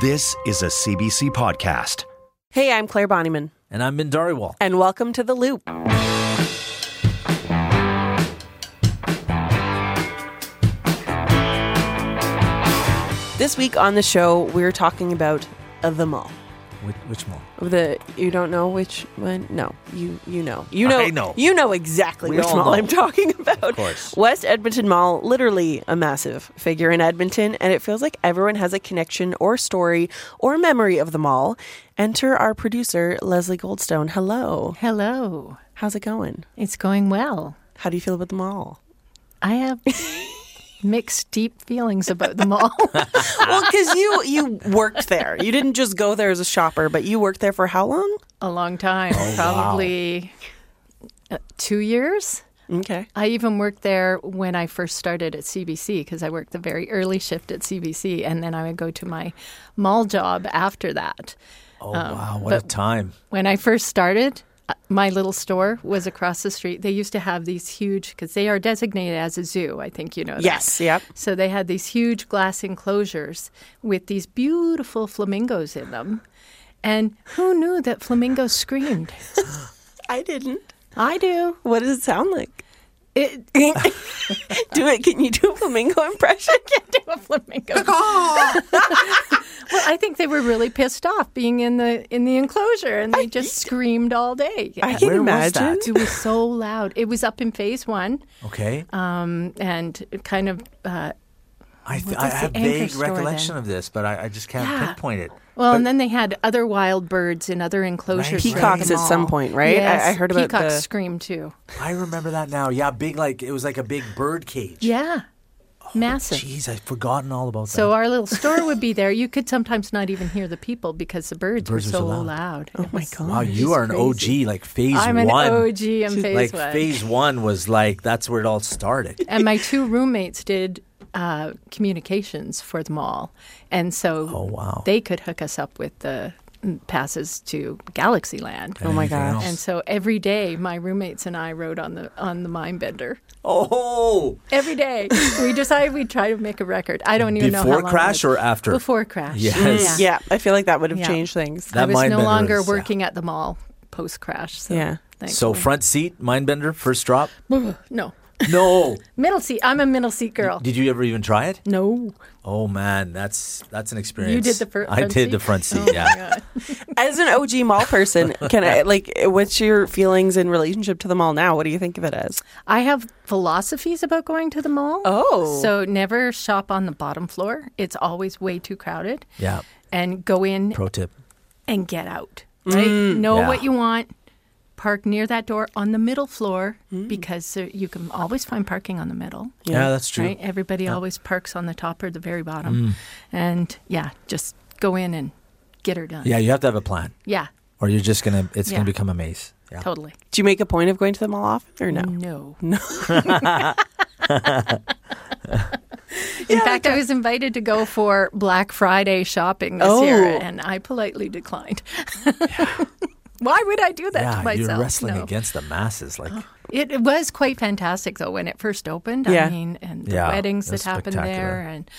This is a CBC podcast. Hey, I'm Clare Bonnyman, And I'm Min Dhariwal. and welcome to The Loop. This week on the show, we're talking about uh, the mall. Which, which mall? The you don't know which one? No, you you know you know I know. you know exactly We which mall know. I'm talking about. Of course. West Edmonton Mall, literally a massive figure in Edmonton, and it feels like everyone has a connection or story or memory of the mall. Enter our producer Leslie Goldstone. Hello, Hello. how's it going? It's going well. How do you feel about the mall? I have mixed, deep feelings about the mall. well, because you you worked there. You didn't just go there as a shopper, but you worked there for how long? A long time, probably uh, two years. Okay. I even worked there when I first started at CBC because I worked the very early shift at CBC, and then I would go to my mall job after that. Oh, wow. What a time. When I first started, my little store was across the street. They used to have these huge, because they are designated as a zoo. I think you know that. Yes. Yep. So they had these huge glass enclosures with these beautiful flamingos in them. And who knew that flamingos screamed? I didn't. I do. What does it sound like? It do it. Can you do a flamingo impression? can't do a flamingo. well, I think they were really pissed off being in the in the enclosure, and they just screamed all day. I can Where was imagine. that? It was so loud. It was up in phase one, Okay. um, and it kind of. Uh, I, th- I have anchor vague recollection then? of this, but I, I just can't Yeah. pinpoint it. well, and then they had other wild birds in other enclosures. Right, Peacocks the at some point, right? I- Yes, I heard about peacocks the- scream too. I remember that now. Yeah, big, like, it was like a big bird cage. Yeah, oh, massive. Jeez, I've forgotten all about So that. So our little store would be there. You could sometimes not even hear the people because the birds, Birds were so so loud. loud. Oh my God. wow, you are an crazy. OG, like phase I'm an one. OG in phase like one. phase one was like, that's where it all started. and my two roommates did uh, communications for the mall, and so Oh, wow. they could hook us up with the mm, passes to Galaxyland. Oh my Anything gosh. else? And so every day, my roommates and I rode on the on the Mindbender. Oh, Every day, we decided we'd try to make a record. I don't even know how before crash or after? before crash. Yes. Yeah, I feel like that would have Yeah. changed things. That I was no longer is, yeah. working at the mall post crash. So Yeah. So front seat, Mindbender, first drop? no No. middle seat. I'm a middle seat girl. Did you ever even try it? No, Oh man, that's that's an experience. you did the fir- I front did seat? the front seat. Oh yeah. As an OG mall person, can I like? What's your feelings in relationship to the mall now? What do you think of it as? I have philosophies about going to the mall. Oh. so never shop on the bottom floor. It's always way too crowded. Yeah. And go in Pro tip. and get out. Right? Mm. know Yeah. what you want. Park near that door on the middle floor hmm. because there, you can always find parking on the middle. Yeah, that's true. Right? Everybody always parks on the top or the very bottom. Hmm. And yeah, just go in and get her done. Yeah, you have to have a plan, Yeah, or you're just gonna it's Yeah. gonna become a maze. Yeah. totally. Do you make a point of going to the mall often or no? No. No. In fact, I was invited to go for Black Friday shopping this Oh. year, and I politely declined. Why would I do that yeah, to myself? you're wrestling No. against the masses. Like, It, it was quite fantastic, though, when it first opened. Yeah. I mean, and the Yeah, weddings that happened there, and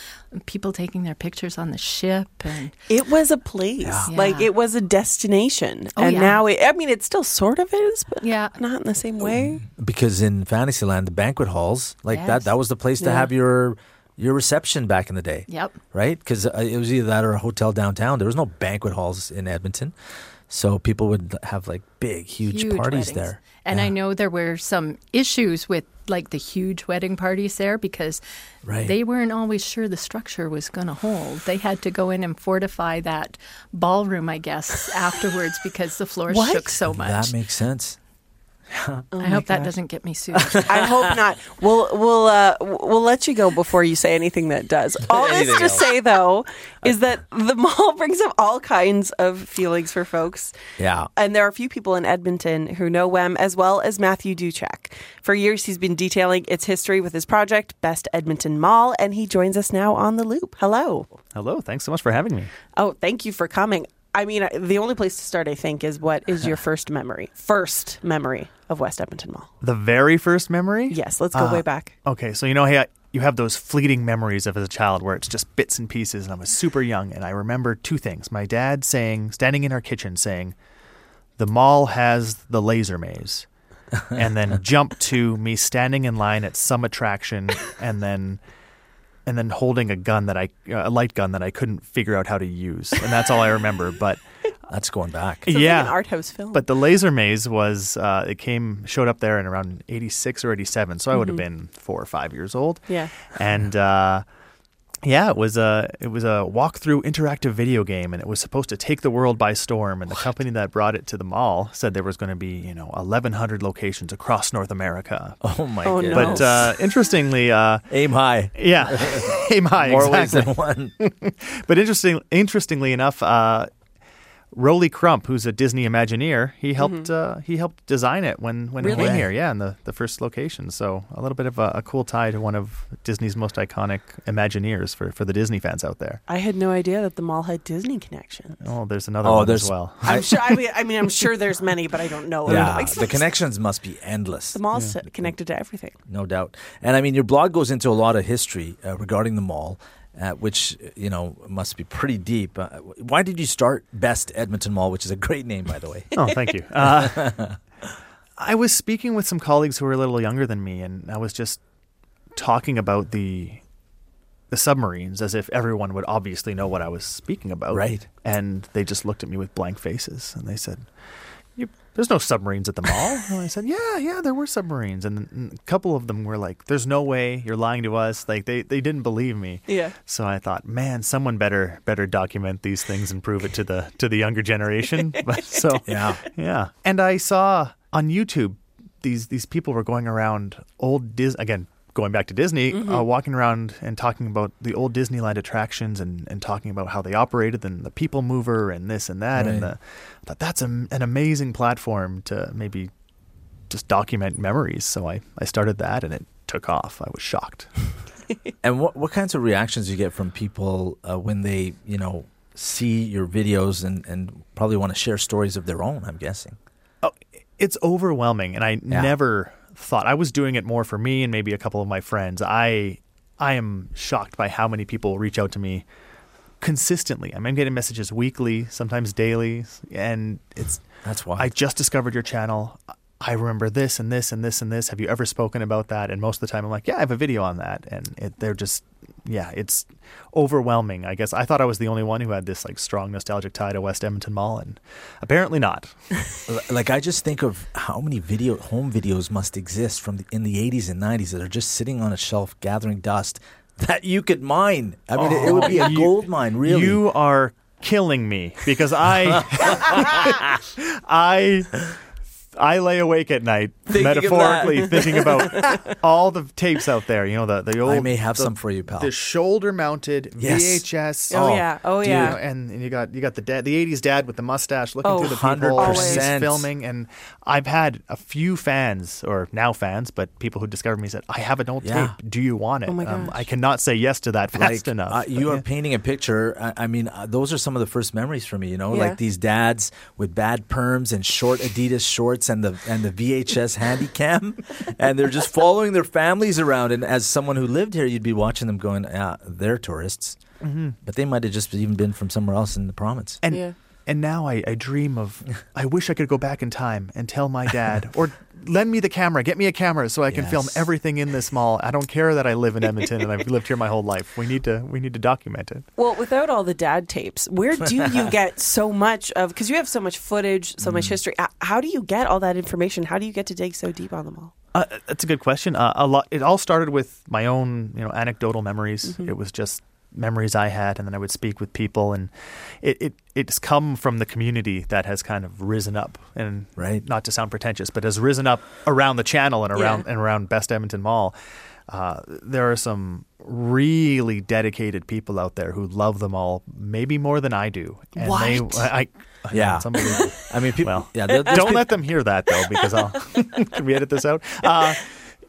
people taking their pictures on the ship, and It was a place, Yeah. like it was a destination, Oh, and yeah. now it, I mean, it still sort of is, but yeah, not in the same way. because in Fantasyland, the banquet halls, like that, Yes. that was the place to Yeah. have your your reception back in the day. yep. right? Because uh, it was either that or a hotel downtown. There was no banquet halls in Edmonton, so people would have like big, huge, parties weddings. there. And I know there were some issues with like the huge wedding parties there because Right. they weren't always sure the structure was going to hold. They had to go in and fortify that ballroom, I guess, afterwards because the floor shook so much. That makes sense. I hope that doesn't get me sued. I hope not. We'll we'll uh, we'll let you go before you say anything that does. All this to else. say though is that the mall brings up all kinds of feelings for folks. Yeah. And there are a few people in Edmonton who know WEM as well as Matthew Dutzak. For years, he's been detailing its history with his project, Best Edmonton Mall, and he joins us now on the loop. Hello. Hello, thanks so much for having me. Oh, thank you for coming. I mean, the only place to start, I think, is what is your first memory? First memory of West Edmonton Mall. The very first memory? Yes, let's go Uh, way back. Okay, so you know, hey, I, you have those fleeting memories of as a child where it's just bits and pieces. And I was super young, and I remember two things: my dad saying, standing in our kitchen, saying, "The mall has the laser maze." and then jump to me standing in line at some attraction and then and then holding a gun that I a light gun that I couldn't figure out how to use. And that's all I remember, but That's going back. Sounds yeah. like an art house film. But the laser maze was uh, it came showed up there in around 86 or 87, so I would have Mm-hmm. been 4 or 5 years old. yeah, And uh, yeah, it was a it was a walk-through interactive video game, and it was supposed to take the world by storm. And the company that brought it to the mall said there was going to be you know 1,100 locations across North America. Oh my Oh, goodness. no. But uh, interestingly, uh, aim high. yeah, aim high More exactly. ways than one. But interesting, interestingly enough, uh, Roly Crump, who's a Disney Imagineer, he helped uh, he helped design it when when he Really? came here. Yeah, in the, the first location. So a little bit of a, a cool tie to one of Disney's most iconic Imagineers for, for the Disney fans out there. I had no idea that the mall had Disney connections. Oh, there's another Oh, one there's- as well. I'm sure. I mean, I mean, I'm sure there's many, but I don't know. Yeah, Like, the connections must be endless. The mall's connected to everything. No doubt. And I mean, your blog goes into a lot of history uh, regarding the mall, uh, which, you know, must be pretty deep. Uh, why did you start Best Edmonton Mall, which is a great name, by the way? Oh, thank you. Uh, I was speaking with some colleagues who were a little younger than me, and I was just talking about the the submarines as if everyone would obviously know what I was speaking about. Right. And they just looked at me with blank faces, and they said, "There's no submarines at the mall." and I said, "Yeah, yeah, there were submarines." And, and a couple of them were like, "There's no way you're lying to us." Like they, they didn't believe me. Yeah. So I thought, man, someone better better document these things and prove it to the to the younger generation. But so Yeah. yeah. And I saw on YouTube these these people were going around old Dis again going back to Disney, uh, walking around and talking about the old Disneyland attractions and, and talking about how they operated and the people mover and this and that and the, I thought that's a, an amazing platform to maybe just document memories. So I, I started that and it took off. I was shocked. And what, what kinds of reactions do you get from people uh, when they, you know, see your videos and, and probably want to share stories of their own, I'm guessing? Oh, it's overwhelming, and I Yeah. never thought I was doing it more for me and maybe a couple of my friends. I I am shocked by how many people reach out to me consistently. I mean, I'm getting messages weekly, sometimes daily, and it's That's why. I just discovered your channel. I remember this and this and this and this. Have you ever spoken about that? And most of the time, I'm like, yeah, I have a video on that, and it, they're just, yeah, it's overwhelming. I guess I thought I was the only one who had this like strong nostalgic tie to West Edmonton Mall, and apparently not. like I just think of how many video home videos must exist from the, in the 80s and 90s that are just sitting on a shelf gathering dust that you could mine. I mean, it, it would be a oh, You- gold mine, really. You are killing me because I I I lay awake at night Thinking metaphorically that. thinking about all the tapes out there. You know the the old I may have the, some for you, pal. the shoulder mounted Yes. VHS. Oh, yeah. Oh, dude, yeah. and, and you got you got the dad, the '80s dad with the mustache looking Oh, through the peephole, and he's 100%. filming. And I've had a few fans, or now fans, but people who discovered me said, "I have an old Yeah. tape. Do you want it?" Oh, my Um. I cannot say yes to that fast like enough. uh, you But, are yeah. painting a picture. I, I mean, uh, those are some of the first memories for me. You know, Yeah. like these dads with bad perms and short Adidas shorts and the and the VHS handy cam, and they're just following their families around. And as someone who lived here, you'd be watching them going, "Yeah, they're tourists," mm-hmm. but they might have just even been from somewhere else in the province. And Yeah. And now I, I dream of I wish I could go back in time and tell my dad or lend me the camera, get me a camera so I can film everything in this mall. I don't care that I live in Edmonton and I've lived here my whole life. We need to we need to document it. Well, without all the dad tapes, where do you get so much of? Because you have so much footage, so Mm. much history. How do you get all that information? How do you get to dig so deep on them all? Uh, that's a good question. Uh, a lot. It all started with my own, you know, anecdotal memories. Mm-hmm. It was just memories I had, and then I would speak with people, and it, it it's come from the community that has kind of risen up, and Right. not to sound pretentious, but has risen up around the channel and around Yeah. and around Best Edmonton Mall. Uh, there are some really dedicated people out there who love them all, maybe more than I do. And They, What? I, I, Yeah. it's unbelievable. I mean, people. Well, yeah, there- Don't peop- let them hear that though, because I'll can we edit this out? Uh,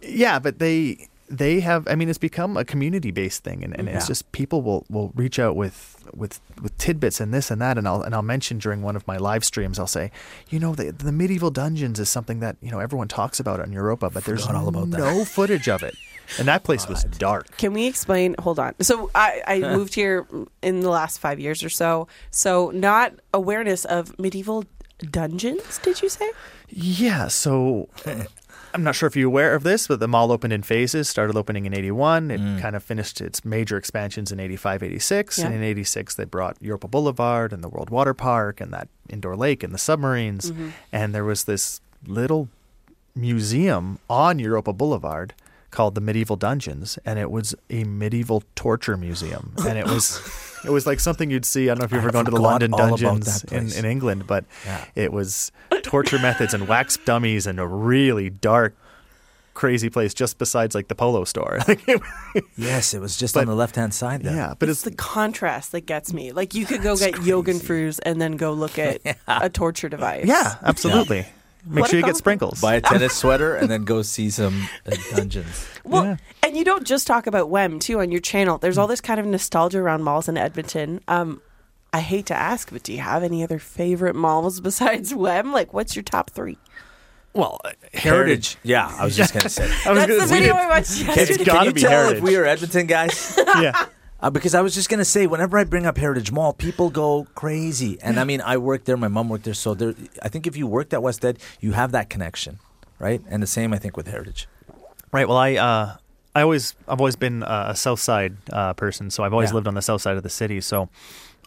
yeah, but they they have. I mean, it's become a community based thing, and, and it's just people will, will reach out with with with tidbits and this and that, and I'll and I'll mention during one of my live streams, I'll say, you know, the the medieval dungeons is something that you know everyone talks about in Europa, but there's Forgot all about that. no footage of it. and that place was dark. Can we explain? Hold on. So I, I moved here in the last five years or so. So not awareness of medieval dungeons. Did you say? Yeah, so I'm not sure if you're aware of this, but the mall opened in phases. Started opening in 81. It mm. kind of finished its major expansions in 85, 86. Yeah. And in 86, they brought Europa Boulevard and the World Water Park and that indoor lake and the submarines. Mm-hmm. And there was this little museum on Europa Boulevard called the Medieval Dungeons, and it was a medieval torture museum. And it was. It was like something you'd see. I don't know if you've ever gone to the London dungeons in, in England, but Yeah. it was torture methods and wax dummies and a really dark, crazy place just besides like the polo store. Yes, it was just But- on the left hand side there. yeah, but it's it's the contrast that gets me. Like you could go That's get Yogen crazy. Früz and then go look at a torture device. yeah, absolutely. Make What sure you get sprinkles. Buy a tennis sweater and then go see some uh, dungeons. Well, Yeah. and you don't just talk about WEM too on your channel. There's all this kind of nostalgia around malls in Edmonton. Um, I hate to ask, but do you have any other favorite malls besides WEM? Like, what's your top three? well, Heritage. Yeah, I was just going to say. I was That's gonna the say- video I watched It's yesterday. gotta Can you be tell Heritage. if we are Edmonton guys? yeah. Uh, because I was just gonna say, whenever I bring up Heritage Mall, people go crazy, and I mean, I worked there, my mom worked there, so there. I think if you worked at West Ed, you have that connection, right? And the same, I think, with Heritage. Right. Well, I uh, I always I've always been uh, a South Side uh, person, so I've always Yeah. lived on the South Side of the city. So,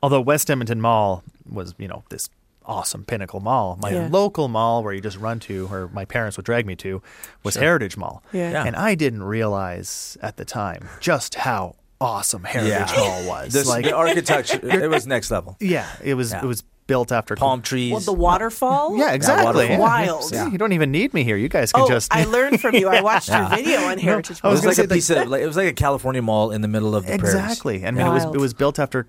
although West Edmonton Mall was you know this awesome pinnacle mall, my Yeah. local mall where you just run to, or my parents would drag me to, was Sure. Heritage Mall. Yeah. Yeah. And I didn't realize at the time just how awesome Heritage Yeah. Mall was. This, like, the architecture, it was next level. yeah, it was Yeah. it was built after Palm trees. Well, the waterfall. Yeah, exactly. waterfall. Wild. Yeah, You don't even need me here. You guys can Oh, just I learned from you. I watched your video on Heritage I it was was gonna like say a the- piece of, like, it was like a California mall in the middle of the prairies. Exactly. I mean, it was it was built after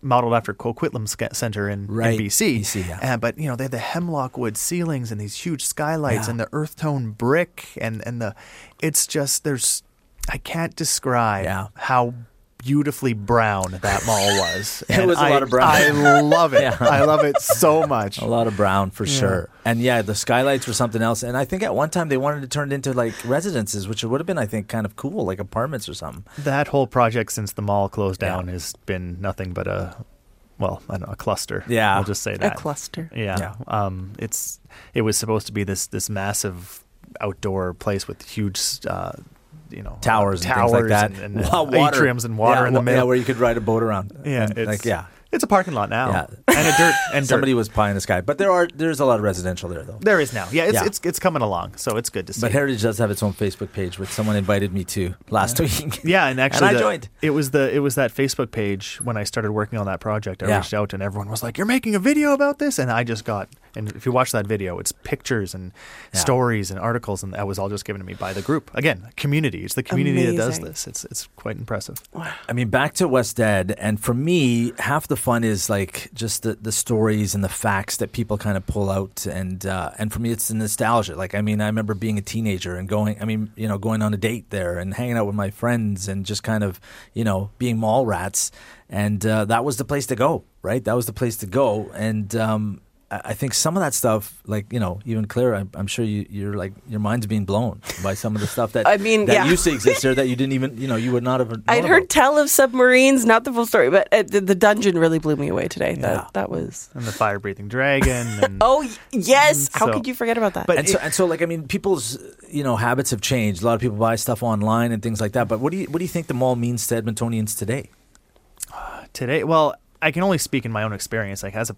modeled after Coquitlam Sca- Center in, in BC. BC, yeah. Uh, but you know, they had the hemlock wood ceilings and these huge skylights Yeah. and the earth tone brick and and the it's just there's I can't describe Yeah. how beautifully brown that mall was. It was a I- lot of brown. I love it. Yeah. I love it so much. A lot of brown for sure. And yeah, the skylights were something else. And I think at one time they wanted to turn it into like residences, which would have been, I think, kind of cool, like apartments or something. That whole project since the mall closed Yeah. down has been nothing but a well, I don't know, a cluster. Yeah. We'll just say that A that. cluster. Yeah. Yeah. Um, it's it was supposed to be this this massive outdoor place with huge, uh, you know, Towers and towers things like that. and, and, Wa- atriums and water yeah, in the middle. Yeah, where you could ride a boat around. Yeah, And, it's, like yeah. it's a parking lot now. Yeah. and a dirt and dirt. Somebody was pie in the sky, but there are there's a lot of residential there though. there is now. Yeah, it's Yeah. it's it's coming along, so it's good to see. But Heritage does have its own Facebook page, which someone invited me to last week. Yeah, and actually, I the- joined. It was the it was that Facebook page when I started working on that project. I Yeah. reached out and everyone was like, "You're making a video about this," and I just got. And if you watch that video, it's pictures and Yeah. stories and articles, and that was all just given to me by the group. Again, community. It's the community that does this. It's it's quite impressive. I mean, back to West Ed, and for me, half the fun is like just the, the stories and the facts that people kind of pull out, and uh, and for me, it's the nostalgia. Like, I mean, I remember being a teenager and going, I mean, you know, going on a date there and hanging out with my friends and just kind of, you know, being mall rats, and uh, that was the place to go, right? That was the place to go, and um, I I think some of that stuff, like you know, even Clare, I'm, I'm sure you, you're like your mind's being blown by some of the stuff that I mean, that yeah. used to exist there that you didn't even, you know, you would not have. known I'd about. heard tell of submarines, not the full story, but uh, the, the dungeon really blew me away today. Yeah. That that was. And the fire breathing dragon. And Oh y- yes! How So- could you forget about that? But and so, and so, like, I mean, people's you know habits have changed. A lot of people buy stuff online and things like that. But what do you what do you think the mall means to Edmontonians today? today, well, I can only speak in my own experience. Like as a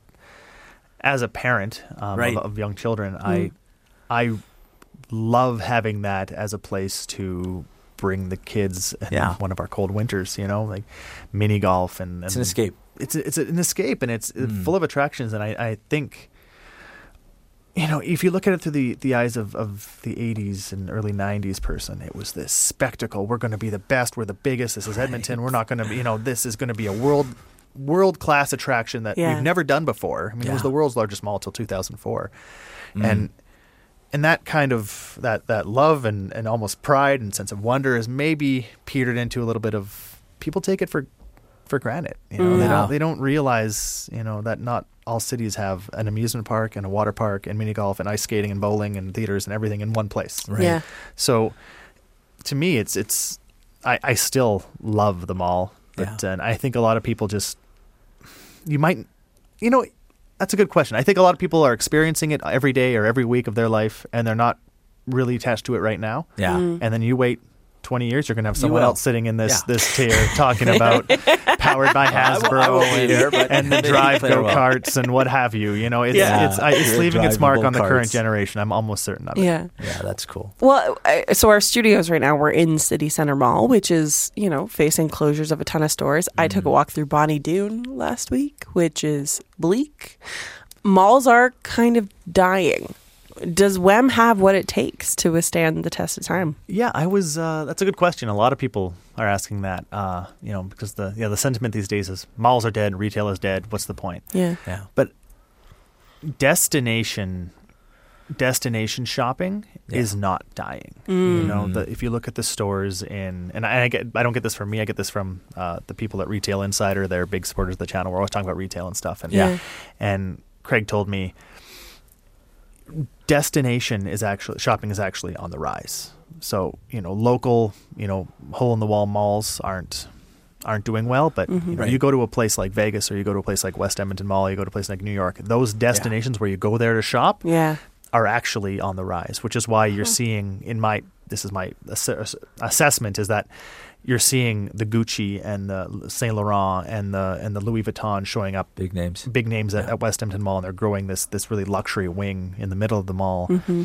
as a parent um, Right. of, of young children, I I love having that as a place to bring the kids in Yeah. one of our cold winters. You know, like mini golf and, and It's an escape. It's it's an escape, and it's Mm. full of attractions. And I, I think. You know, if you look at it through the, the eyes of, of the 80s and early 90s person, it was this spectacle. We're going to be the best. We're the biggest. This is Edmonton. We're not going to be, you know, this is going to be a world world class attraction that Yeah. we've never done before. I mean, it was the world's largest mall till 2004. Mm. And and that kind of that that love and, and almost pride and sense of wonder has maybe petered into a little bit of people take it for for granted. You know, they don't they don't realize, you know, that not all cities have an amusement park and a water park and mini golf and ice skating and bowling and theaters and everything in one place. Right. Yeah. So to me, it's it's I, I still love the mall, but Yeah. and I think a lot of people just you might you know that's a good question. I think a lot of people are experiencing it every day or every week of their life, and they're not really attached to it right now. Yeah. Mm. And then you wait 20 years, you're going to have someone else sitting in this Yeah. this chair talking about powered by I will- Hasbro I won't and, here, and the drive go will. karts and what have you. You know, it's Yeah. it's I, it's leaving its mark drivable on the current generation. I'm almost certain of it. Yeah. Yeah, that's cool. Well, I- so our studios right now we're in City Center Mall, which is you know facing closures of a ton of stores. I took a mm-hmm. walk through Bonnie Doon last week, which is bleak. Malls are kind of dying. Does WEM have what it takes to withstand the test of time? Yeah, I was. Uh, that's a good question. A lot of people are asking that. Uh, you know, because the yeah the sentiment these days is malls are dead, retail is dead. What's the point? Yeah. Yeah. But destination destination shopping is not dying. You know, the, if you look at the stores in, and I, I get, I don't get this from me. I get this from uh, the people at Retail Insider. They're big supporters of the channel. We're always talking about retail and stuff. And Yeah. and Craig told me destination is actually shopping is actually on the rise. So you know, local, you know, hole in the wall malls aren't aren't doing well, but mm-hmm. you, know, Right. you go to a place like Vegas or you go to a place like West Edmonton Mall, you go to a place like New York. Those destinations where you go there to shop Yeah. are actually on the rise, which is why you're uh-huh. seeing in my this is my ass- assessment is that you're seeing the Gucci and the Saint Laurent and the and the Louis Vuitton showing up Big names. big names at, at West Edmonton Mall, and they're growing this this really luxury wing in the middle of the mall Mm-hmm.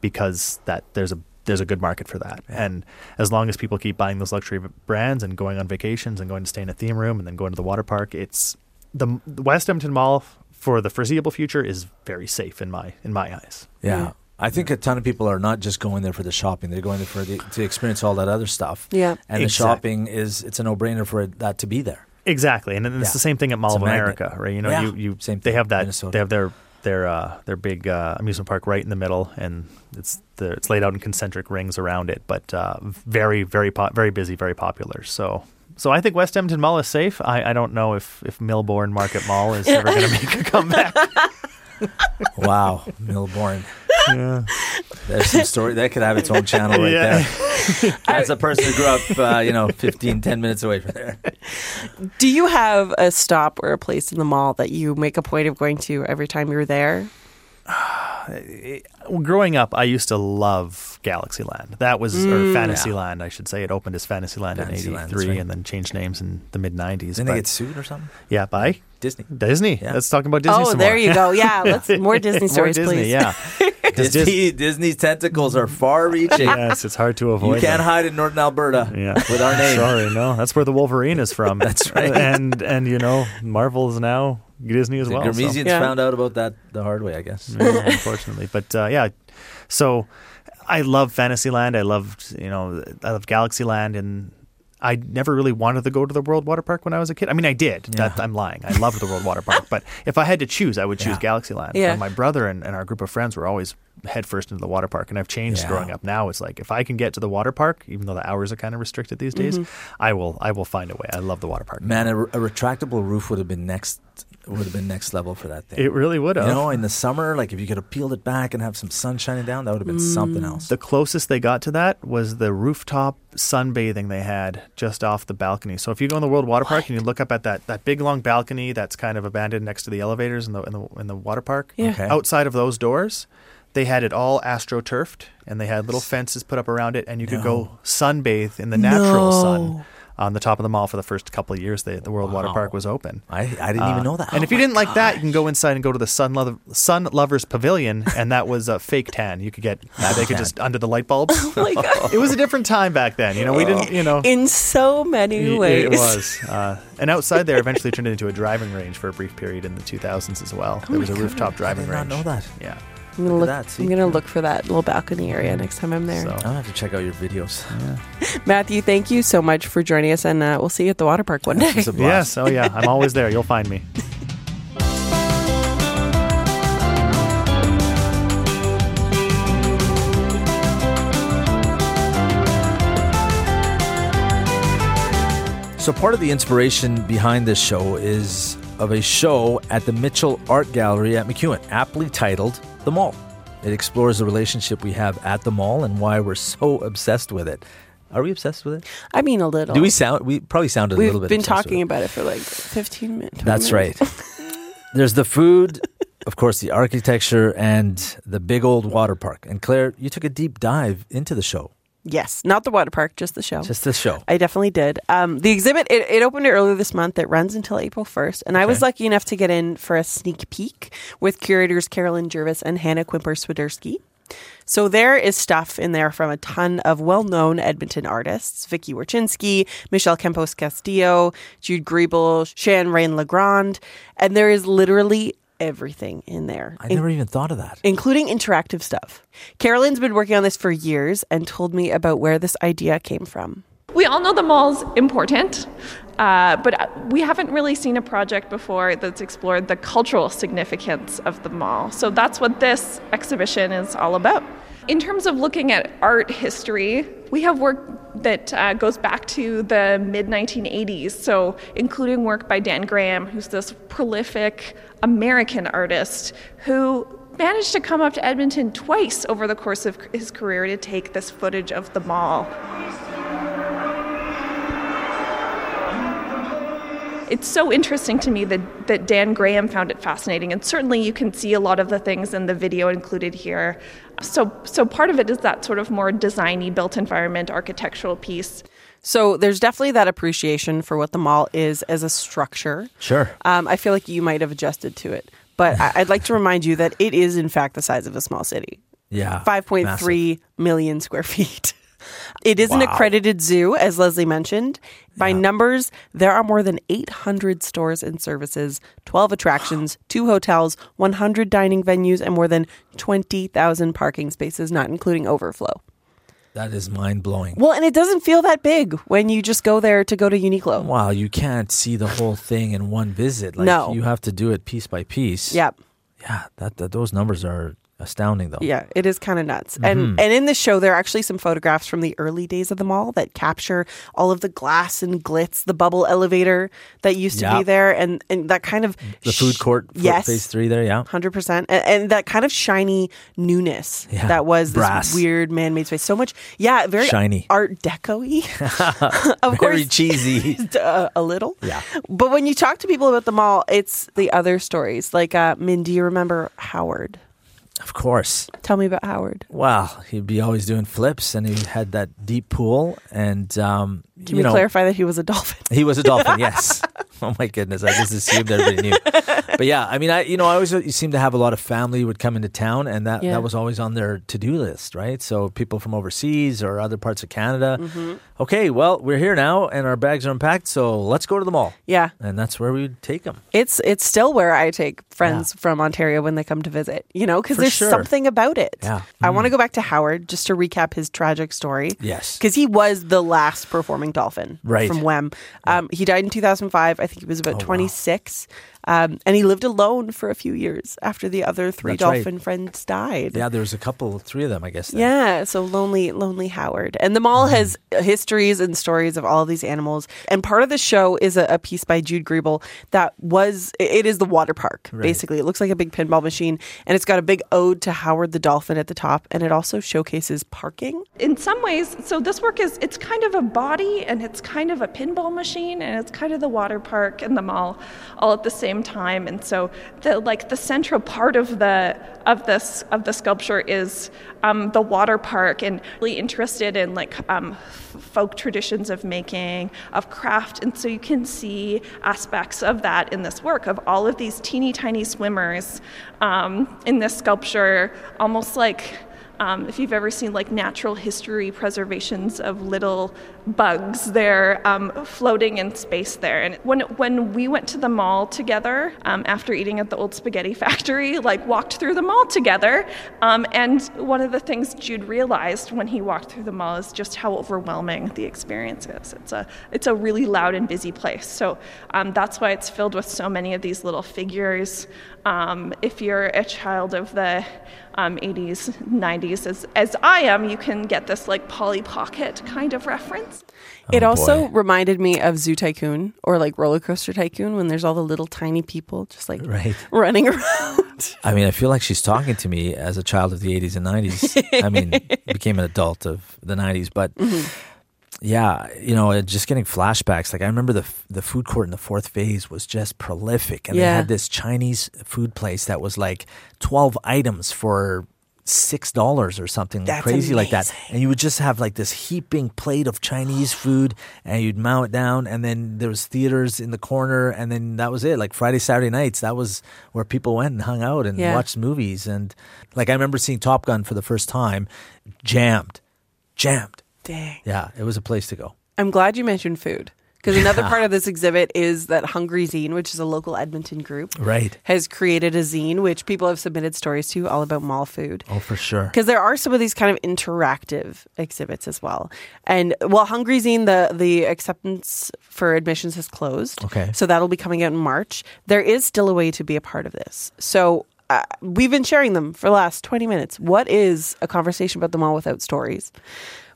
because that there's a there's a good market for that. And as long as people keep buying those luxury brands and going on vacations and going to stay in a theme room and then going to the water park, it's the, the West Edmonton Mall for the foreseeable future is very safe in my in my eyes. Yeah. Yeah. I think a ton of people are not just going there for the shopping; they're going there for the, to experience all that other stuff. Yeah. and the shopping is it's a no-brainer for it, that to be there. Exactly, and, and it's Yeah. the same thing at Mall of a magnet. America, right? You know, Yeah. you, you Same they have that Minnesota. they have their their uh, their big uh, amusement park right in the middle, and it's the, it's laid out in concentric rings around it, but uh, very very po- very busy, very popular. So. So I think West Edmonton Mall is safe. I, I don't know if, if Millbourne Market Mall is ever going to make a comeback. Wow, Millbourne. yeah. There's some story that could have its own channel right Yeah. there. As a person who grew up, uh, you know, 15, 10 minutes away from there. Do you have a stop or a place in the mall that you make a point of going to every time you're there? Well, growing up, I used to love Galaxyland. That was or Fantasyland, I should say. It opened as Fantasyland, Mm, Fantasyland, in '83, right. and then changed names in the mid '90s. Didn't but- they get sued or something? yeah, by Disney. Disney. Yeah. Let's talk about Disney. oh, some there more. you go. Yeah, let's more Disney More stories, Disney, please. yeah. 'Cause Dis- Disney, Disney's tentacles are far-reaching. yes, it's hard to avoid. You can't them. hide in Northern Alberta Yeah. with our name. Sorry, no, that's where the Wolverine is from. That's right. And and you know, Marvel is now Disney as The well. so- Ghermezians Yeah. found out about that the hard way, I guess. Yeah, unfortunately. But uh, yeah, so I love Fantasyland. I loved, you know, I love Galaxyland, and I never really wanted to go to the World Water Park when I was a kid. I mean, I did. That, I'm lying. I loved the World Water Park, but if I had to choose, I would choose Yeah. Galaxyland. Yeah. But my brother and, and our group of friends were always headfirst into the water park, and I've changed Yeah. growing up. Now it's like if I can get to the water park, even though the hours are kind of restricted these days, mm-hmm. I will. I will find a way. I love the water park. Man, a, a retractable roof would have been next. Would have been next level for that thing. it really would have. you know, in the summer, like if you could have peeled it back and have some sun shining down, that would have been something mm. else. The closest they got to that was the rooftop sunbathing they had just off the balcony. So if you go in the World Water Park and you look up at that, that big long balcony that's kind of abandoned next to the elevators in the in the, in the water park, Yeah. Okay. outside of those doors, they had it all astroturfed and they had little fences put up around it, and you could go sunbathe in the natural sun No. On the top of the mall for the first couple of years. They, the World Water Park was open. I, I didn't Uh, even know that. And Oh if you didn't like that, you can go inside and go to the Sun, Lo- Sun Lovers Pavilion, and that was a fake tan. You could get they could tan. just under the light bulbs. Oh my God. it was a different time back then. You know, we didn't. You know, In so many ways. it was. Uh, and outside there, eventually turned into a driving range for a brief period in the 2000s as well. there was a rooftop driving did not range. know that. Yeah. I'm gonna Look look. that. I'm gonna look for that little balcony area next time I'm there. So I'm gonna have to check out your videos. Matthew, thank you so much for joining us, and uh, we'll see you at the water park one day. A blast. yes. Oh yeah. I'm always there. You'll find me. So part of the inspiration behind this show is of a show at the Mitchell Art Gallery at MacEwan, aptly titled The Mall. It explores the relationship we have at the mall and why we're so obsessed with it. Are we obsessed with it? I mean, a little. Do we sound? We probably sounded a We've little bit. been obsessed with talking about it for like 15 minutes. That's right. There's the food, of course, the architecture, and the big old water park. And Clare, you took a deep dive into the show. Yes, not the water park, just the show. Just the show. I definitely did. Um, the exhibit it, it opened earlier this month. It runs until April first, and I was lucky enough to get in for a sneak peek with curators Carolyn Jervis and Hannah Quimper Swiderski. So there is stuff in there from a ton of well-known Edmonton artists: Vicky Wiercinski, Michelle Campos Castillo, Jude Griebel, Shan Rain Legrand, and there is literally everything in there. I never even thought of that. including interactive stuff. Carolyn's been working on this for years and told me about where this idea came from. We all know the mall's important, uh, but uh, we haven't really seen a project before that's explored the cultural significance of the mall. So that's what this exhibition is all about. In terms of looking at art history, we have work that uh, goes back to the mid 1980s, so including work by Dan Graham, who's this prolific American artist who managed to come up to Edmonton twice over the course of his career to take this footage of the mall. it's so interesting to me that, that Dan Graham found it fascinating, and certainly you can see a lot of the things in the video included here. So, so part of it is that sort of more designy built environment architectural piece. So there's definitely that appreciation for what the mall is as a structure. Sure. Um, I feel like you might have adjusted to it, but I- I'd like to remind you that it is in fact the size of a small city. Yeah. 5.3 million square feet. It is an accredited zoo, as Leslie mentioned. By Yeah. numbers, there are more than 800 stores and services, 12 attractions, two hotels, 100 dining venues, and more than 20,000 parking spaces, not including overflow. That is mind blowing. Well, and it doesn't feel that big when you just go there to go to Uniqlo. Wow, you can't see the whole thing in one visit. Like No. you have to do it piece by piece. Yep. Yeah, that, that those numbers are astounding though. Yeah, it is kind of nuts. Mm-hmm. And and in the show there are actually some photographs from the early days of the mall that capture all of the glass and glitz, the bubble elevator that used to Yeah. be there and and that kind of The food court f- Yes. phase 3 there, yeah. Hundred percent, and, and that kind of shiny newness Yeah, that was brass. this weird man-made space. So much, yeah, very Shiny. Art Deco-y. of Very course, cheesy. uh, a little. Yeah. But when you talk to people about the mall, it's the other stories. Like, uh, Min, do you remember Howard? Of course. Tell me about Howard. Well, he'd be always doing flips and he had that deep pool and um Can you we know clarify that he was a dolphin? He was a dolphin, yes. Oh my goodness, I just assumed everybody knew. But yeah, I mean, I you know, I always you seem to have a lot of family would come into town, and that Yeah. that was always on their to do list, right? So people from overseas or other parts of Canada. Mm-hmm. Okay, well, we're here now, and our bags are unpacked, so let's go to the mall, Yeah. and that's where we would take them. It's it's still where I take friends from Ontario when they come to visit, you know, because there's sure. something about it. Yeah. I want to go back to Howard just to recap his tragic story. Yes. Because he was the last performing dolphin Right. from Wem. Um, he died in 2005. I think he was Oh, about 26. Um, and he lived alone for a few years after the other three That's right. dolphin friends died. Yeah, there was a couple, three of them, I guess. then. Yeah, so lonely, lonely Howard. And the mall has Mm-hmm. histories and stories of all of these animals. And part of the show is a, a piece by Jude Griebel that was, it is the water park, Right. basically. It looks like a big pinball machine. And it's got a big ode to Howard the dolphin at the top. And it also showcases parking. In some ways, so this work is it's kind of a body and it's kind of a pinball machine and it's kind of the water park and the mall all at the same time. And so the like the central part of the of this of the sculpture is um, the water park and really interested in like um, folk traditions of making of craft and so you can see aspects of that in this work of all of these teeny tiny swimmers um, in this sculpture almost like um, if you've ever seen like natural history preservations of little bugs, they're um, floating in space there. And when when we went to the mall together um, after eating at the old spaghetti factory, like walked through the mall together, um, and one of the things Jude realized when he walked through the mall is just how overwhelming the experience is. It's a it's a really loud and busy place. So um, that's why it's filled with so many of these little figures. Um, if you're a child of the um, 80s, 90s, as, as I am, you can get this like Polly Pocket kind of reference. it Oh, also boy. reminded me of Zoo Tycoon or like Roller Coaster Tycoon when there's all the little tiny people just like Right. running around. I mean, I feel like she's talking to me as a child of the 80s and 90s. I mean, became an adult of the 90s, but Mm-hmm. Yeah, you know, just getting flashbacks. Like I remember the the food court in the fourth phase was just prolific, and they had this Chinese food place that was like twelve items for six dollars or something That's crazy like that. And you would just have like this heaping plate of Chinese food, and you'd mow it down, and then there was theaters in the corner, and then that was it. Like Friday, Saturday nights, that was where people went and hung out and Yeah. watched movies. And like I remember seeing Top Gun for the first time, jammed, jammed. Dang. Yeah, it was a place to go. I'm glad you mentioned food because another part of this exhibit is that Hungry Zine, which is a local Edmonton group, Right. has created a zine which people have submitted stories to all about mall food. Oh, for sure. Because there are some of these kind of interactive exhibits as well. And while Hungry Zine, the, the acceptance for admissions has closed. Okay. So that'll be coming out in March. There is still a way to be a part of this. So uh, we've been sharing them for the last 20 minutes. What is a conversation about the mall without stories?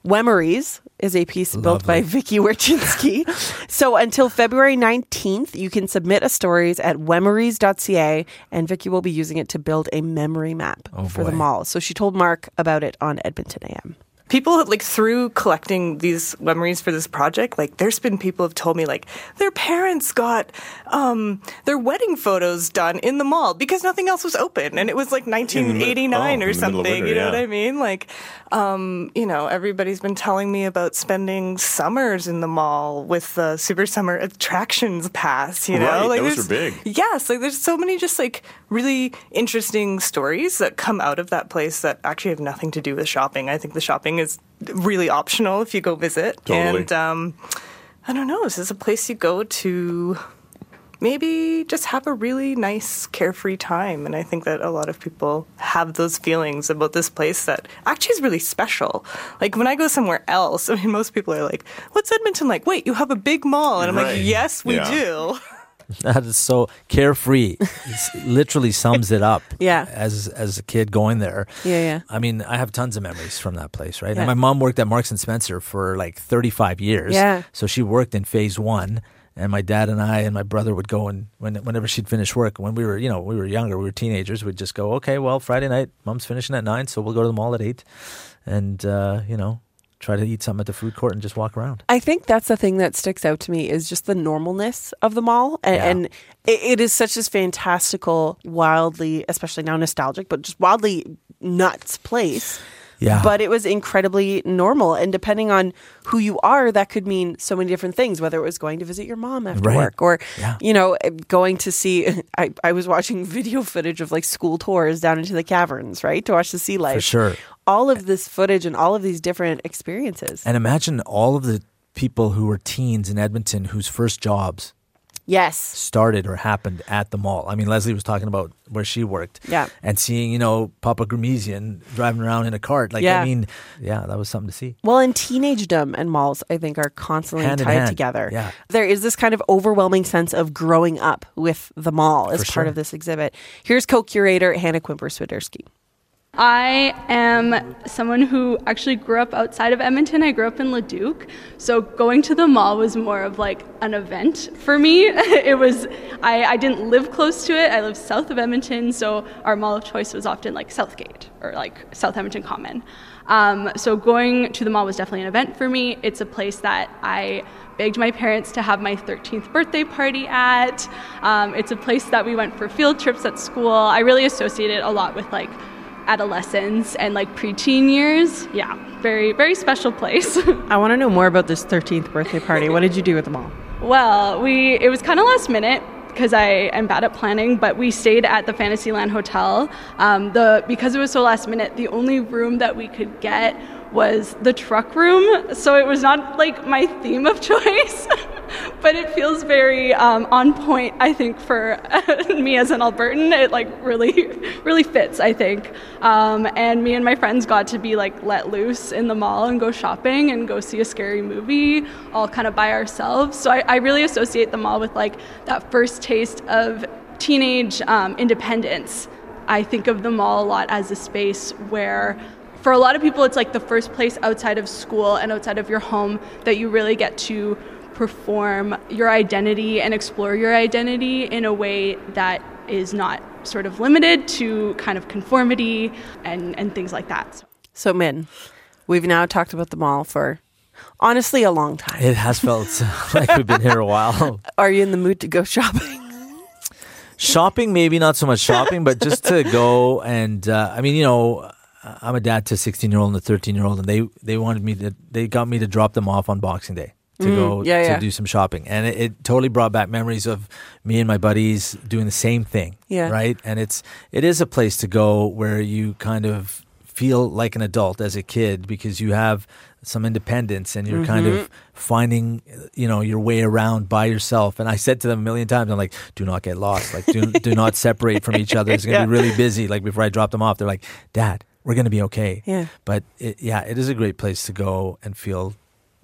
Wemeries is a piece built by Vicky Wiercinski. so until February 19th, you can submit a stories at wemeries.ca and Vicky will be using it to build a memory map Oh, for the mall. So she told Mark about it on Edmonton AM. People like through collecting these memories for this project like there's been people have told me like their parents got um, their wedding photos done in the mall because nothing else was open and it was like 1989 oh, or something winter, you know yeah. what i mean like um, you know everybody's been telling me about spending summers in the mall with the super summer attractions pass you know Right, like those are big. Yes, like there's so many just like really interesting stories that come out of that place that actually have nothing to do with shopping. I think the shopping is really optional if you go visit. Totally. And um, I don't know, is this is a place you go to maybe just have a really nice carefree time and i think that a lot of people have those feelings about this place that actually is really special like when i go somewhere else i mean most people are like what's edmonton like wait you have a big mall and i'm Right. like yes we Yeah. do That is so carefree. It literally sums it up. Yeah. As as a kid going there. Yeah, yeah. I mean, I have tons of memories from that place, right? Yeah. And my mom worked at Marks and Spencer for like 35 years. Yeah. So she worked in phase one. And my dad and I and my brother would go and when, whenever she'd finish work, when we were, you know, we were younger, we were teenagers, we'd just go, okay, well, Friday night, mom's finishing at nine, so we'll go to the mall at eight and, uh, you know, try to eat something at the food court and just walk around. I think that's the thing that sticks out to me is just the normalness of the mall, and, Yeah. and it, it is such this fantastical, wildly, especially now nostalgic, but just wildly nuts place. Yeah. But it was incredibly normal, and depending on who you are, that could mean so many different things. Whether it was going to visit your mom after Right. work, or Yeah. you know, eh, going to see. I, I was watching video footage of like school tours down into the caverns, right, to watch the sea life. sure. All of this footage and all of these different experiences. And imagine all of the people who were teens in Edmonton whose first jobs yes. started or happened at the mall. I mean, Leslie was talking about where she worked. Yeah. And seeing, you know, Papa Ghermezian driving around in a cart. Like, Yeah. I mean, yeah, that was something to see. Well, and teenagedom and malls, I think, are constantly Hand tied together. yeah. There is this kind of overwhelming sense of growing up with the mall as For part sure. of this exhibit. Here's co curator Hannah Quimper Swiderski. I am someone who actually grew up outside of Edmonton. I grew up in Leduc. So going to the mall was more of like an event for me. it was, I, I didn't live close to it. I lived south of Edmonton. So our mall of choice was often like Southgate or like South Edmonton Common. Um, so going to the mall was definitely an event for me. It's a place that I begged my parents to have my 13th birthday party at. Um, it's a place that we went for field trips at school. I really associate it a lot with like adolescence and like preteen years. Yeah, very, very special place. I want to know more about this 13th birthday party. what did you do at the mall? well, we it was kind of last minute because I am bad at planning, but we stayed at the Fantasyland Hotel. Um, the because it was so last minute, the only room that we could get was the truck room. So it was not like my theme of choice, but it feels very um, on point. I think for me as an Albertan, it like really, really fits. I think, um, and me and my friends got to be like let loose in the mall and go shopping and go see a scary movie, all kind of by ourselves. So I, I really associate the mall with like that first taste of teenage um, independence. I think of the mall a lot as a space where for a lot of people, it's like the first place outside of school and outside of your home that you really get to perform your identity and explore your identity in a way that is not sort of limited to kind of conformity and, and things like that. So, Min, we've now talked about the mall for Honestly, a long time. It has felt like we've been here a while. Are you in the mood to go shopping? shopping, maybe not so much shopping, but just to go and uh, I mean, you know, I'm a dad to a 16 year old and a 13 year old, and they they wanted me to they got me to drop them off on Boxing Day to go Mm, yeah, to yeah. do some shopping, and it, it totally brought back memories of me and my buddies doing the same thing. Yeah. right. And it's it is a place to go where you kind of feel like an adult as a kid because you have some independence and you're kind Mm-hmm. of finding you know your way around by yourself and i said to them a million times i'm like do not get lost like do, do not separate from each other it's going to Yeah. be really busy like before i drop them off they're like dad we're going to be okay Yeah. but it, yeah it is a great place to go and feel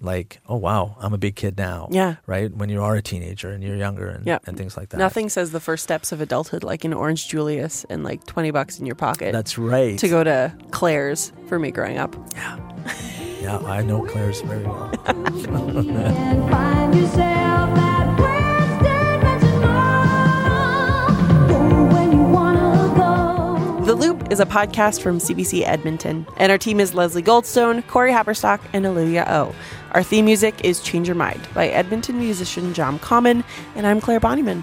like oh wow i'm a big kid now Yeah. right when you are a teenager and you're younger and, Yeah. and things like that Nothing says the first steps of adulthood like an Orange Julius and like 20 bucks in your pocket that's right to go to Claire's for me growing up. Yeah. Yeah i know claire's very well The Loop is a podcast from CBC Edmonton, and our team is Leslie Goldstone, Corey Happerstock, and Olivia O. Our theme music is Change Your Mind by Edmonton musician John Common, and I'm Clare Bonnyman.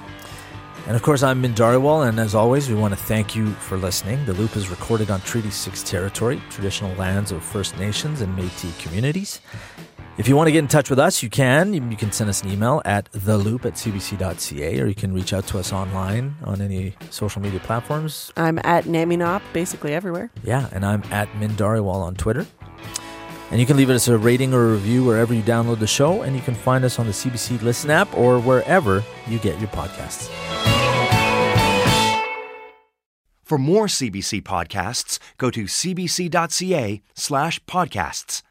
And of course, I'm Min Dhariwal, and as always, we want to thank you for listening. The Loop is recorded on Treaty 6 territory, traditional lands of First Nations and Metis communities. If you want to get in touch with us, you can. You you can send us an email at theloop at cbc.ca, or you can reach out to us online on any social media platforms. I'm at Naminop, basically everywhere. Yeah, and I'm at Min Dhariwal on Twitter. And you can leave us a rating or a review wherever you download the show, and you can find us on the CBC Listen app or wherever you get your podcasts. For more CBC podcasts, go to cbc.ca slash podcasts.